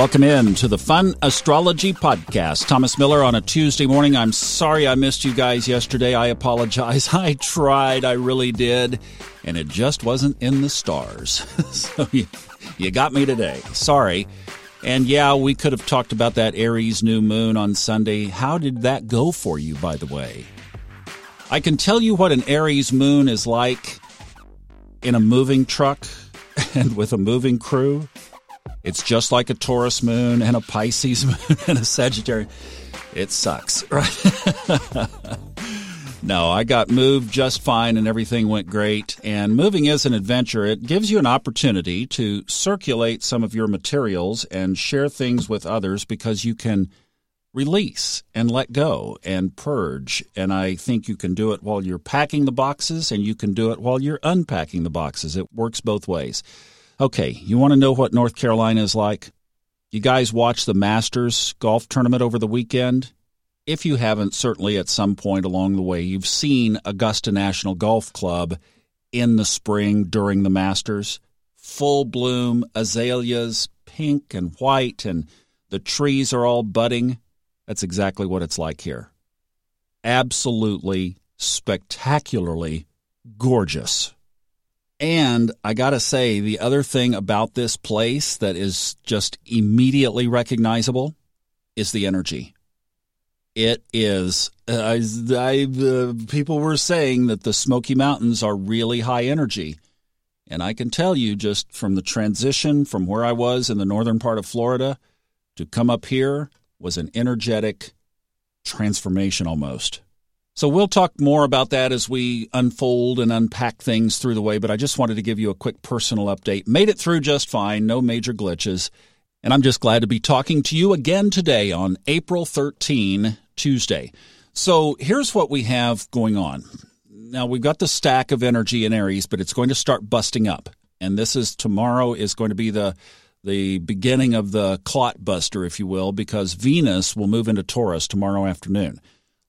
Welcome in to the Fun Astrology Podcast. Thomas Miller on a Tuesday morning. I'm sorry I missed you guys yesterday. I apologize. I tried, I really did, and it just wasn't in the stars. so you, you got me today. Sorry. And yeah, we could have talked about that Aries new moon on Sunday. How did that go for you, by the way? I can tell you what an Aries moon is like in a moving truck and with a moving crew. It's just like a Taurus moon and a Pisces moon and a Sagittarius. It sucks, right? no, I got moved just fine and everything went great. And moving is an adventure. It gives you an opportunity to circulate some of your materials and share things with others because you can release and let go and purge. And I think you can do it while you're packing the boxes and you can do it while you're unpacking the boxes. It works both ways. Okay, you want to know what North Carolina is like? You guys watched the Masters golf tournament over the weekend? If you haven't, certainly at some point along the way, you've seen Augusta National Golf Club in the spring during the Masters. Full bloom, azaleas, pink and white, and the trees are all budding. That's exactly what it's like here. Absolutely spectacularly gorgeous. And I got to say, the other thing about this place that is just immediately recognizable is the energy. It is, uh, I, I, uh, people were saying that the Smoky Mountains are really high energy. And I can tell you just from the transition from where I was in the northern part of Florida to come up here was an energetic transformation almost. So we'll talk more about that as we unfold and unpack things through the way, but I just wanted to give you a quick personal update. Made it through just fine, no major glitches. And I'm just glad to be talking to you again today on April 13, Tuesday. So here's what we have going on. Now we've got the stack of energy in Aries, but it's going to start busting up. And this is tomorrow is going to be the the beginning of the clot buster, if you will, because Venus will move into Taurus tomorrow afternoon.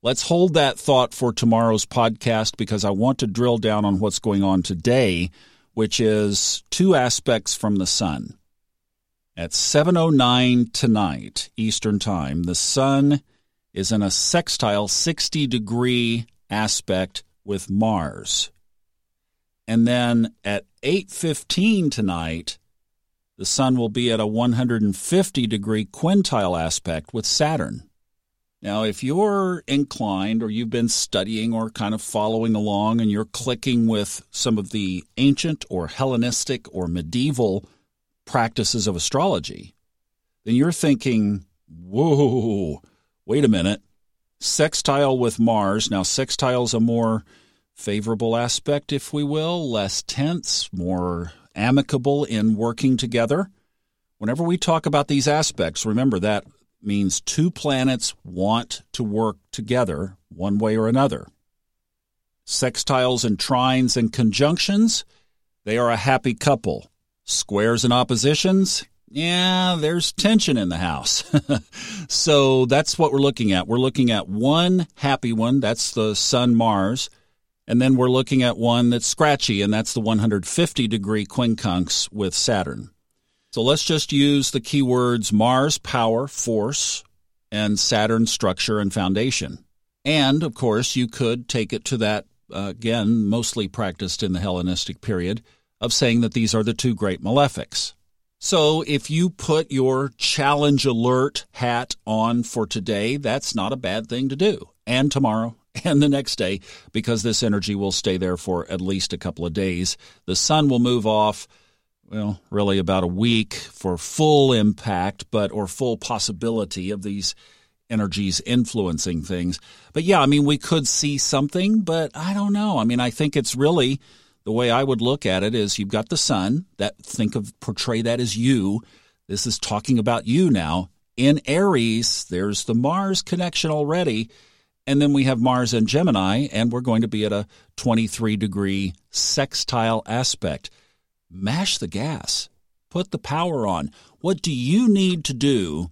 Let's hold that thought for tomorrow's podcast because I want to drill down on what's going on today, which is two aspects from the sun. At 7:09 tonight Eastern Time, the sun is in a sextile 60 degree aspect with Mars. And then at 8:15 tonight, the sun will be at a 150 degree quintile aspect with Saturn. Now, if you're inclined or you've been studying or kind of following along and you're clicking with some of the ancient or Hellenistic or medieval practices of astrology, then you're thinking, whoa, wait a minute. Sextile with Mars. Now, sextile is a more favorable aspect, if we will, less tense, more amicable in working together. Whenever we talk about these aspects, remember that means two planets want to work together one way or another. Sextiles and trines and conjunctions, they are a happy couple. Squares and oppositions, yeah, there's tension in the house. so that's what we're looking at. We're looking at one happy one, that's the Sun Mars, and then we're looking at one that's scratchy, and that's the 150 degree quincunx with Saturn. So let's just use the keywords Mars, power, force, and Saturn, structure and foundation. And of course, you could take it to that, uh, again, mostly practiced in the Hellenistic period, of saying that these are the two great malefics. So if you put your challenge alert hat on for today, that's not a bad thing to do. And tomorrow and the next day, because this energy will stay there for at least a couple of days. The sun will move off well, really about a week for full impact, but or full possibility of these energies influencing things. But yeah, I mean, we could see something, but I don't know. I mean, I think it's really the way I would look at it is you've got the sun that think of portray that as you. This is talking about you now. In Aries, there's the Mars connection already. And then we have Mars and Gemini, and we're going to be at a 23 degree sextile aspect mash the gas, put the power on. What do you need to do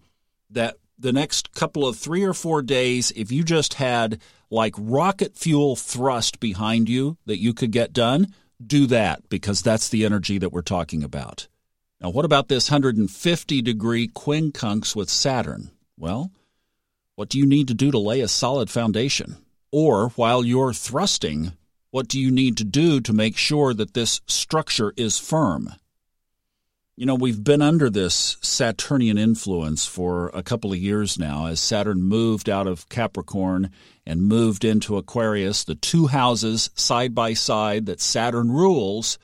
that the next couple of three or four days, if you just had like rocket fuel thrust behind you that you could get done, do that because that's the energy that we're talking about. Now, what about this 150 degree quincunx with Saturn? Well, what do you need to do to lay a solid foundation? Or while you're thrusting, what do you need to do to make sure that this structure is firm? You know, we've been under this Saturnian influence for a couple of years now as Saturn moved out of Capricorn and moved into Aquarius, the two houses side by side that Saturn rules.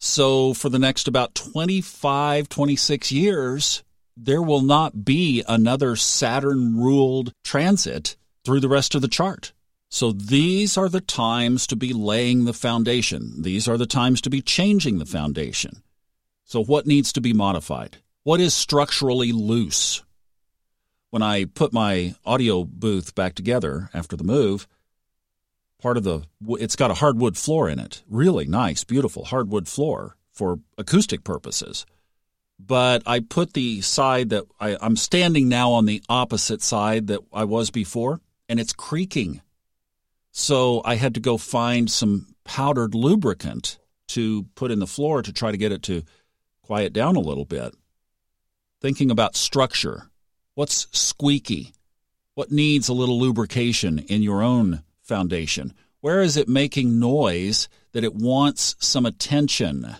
So for the next about 25, 26 years, there will not be another Saturn ruled transit through the rest of the chart. So these are the times to be laying the foundation. These are the times to be changing the foundation. So, what needs to be modified? What is structurally loose? When I put my audio booth back together after the move, part of the it's got a hardwood floor in it. Really nice, beautiful hardwood floor for acoustic purposes. But I put the side that I, I'm standing now on the opposite side that I was before, and it's creaking. So I had to go find some powdered lubricant to put in the floor to try to get it to quiet down a little bit. Thinking about structure. What's squeaky? What needs a little lubrication in your own foundation? Where is it making noise that it wants some attention?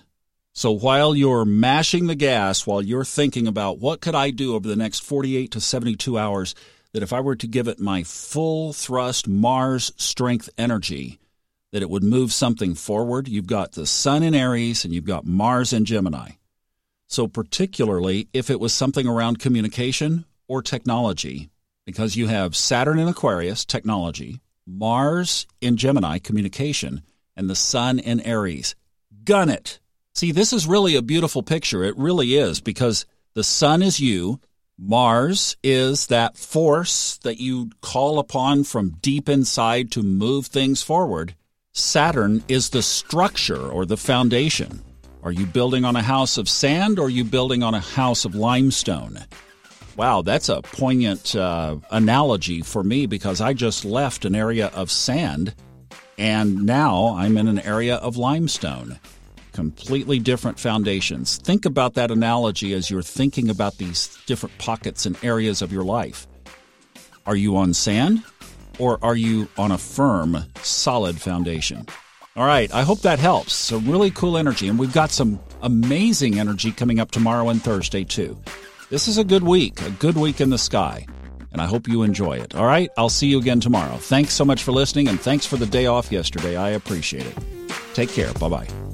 So while you're mashing the gas, while you're thinking about what could I do over the next 48 to 72 hours, that if I were to give it my full thrust Mars strength energy, that it would move something forward. You've got the Sun in Aries and you've got Mars in Gemini. So, particularly if it was something around communication or technology, because you have Saturn in Aquarius, technology, Mars in Gemini, communication, and the Sun in Aries. Gun it. See, this is really a beautiful picture. It really is because the Sun is you, Mars is that force that you call upon from deep inside to move things forward. Saturn is the structure or the foundation. Are you building on a house of sand or are you building on a house of limestone? Wow, that's a poignant uh, analogy for me because I just left an area of sand and now I'm in an area of limestone. Completely different foundations. Think about that analogy as you're thinking about these different pockets and areas of your life. Are you on sand or are you on a firm, solid foundation? All right, I hope that helps. So, really cool energy. And we've got some amazing energy coming up tomorrow and Thursday, too. This is a good week, a good week in the sky. And I hope you enjoy it. All right, I'll see you again tomorrow. Thanks so much for listening, and thanks for the day off yesterday. I appreciate it. Take care. Bye bye.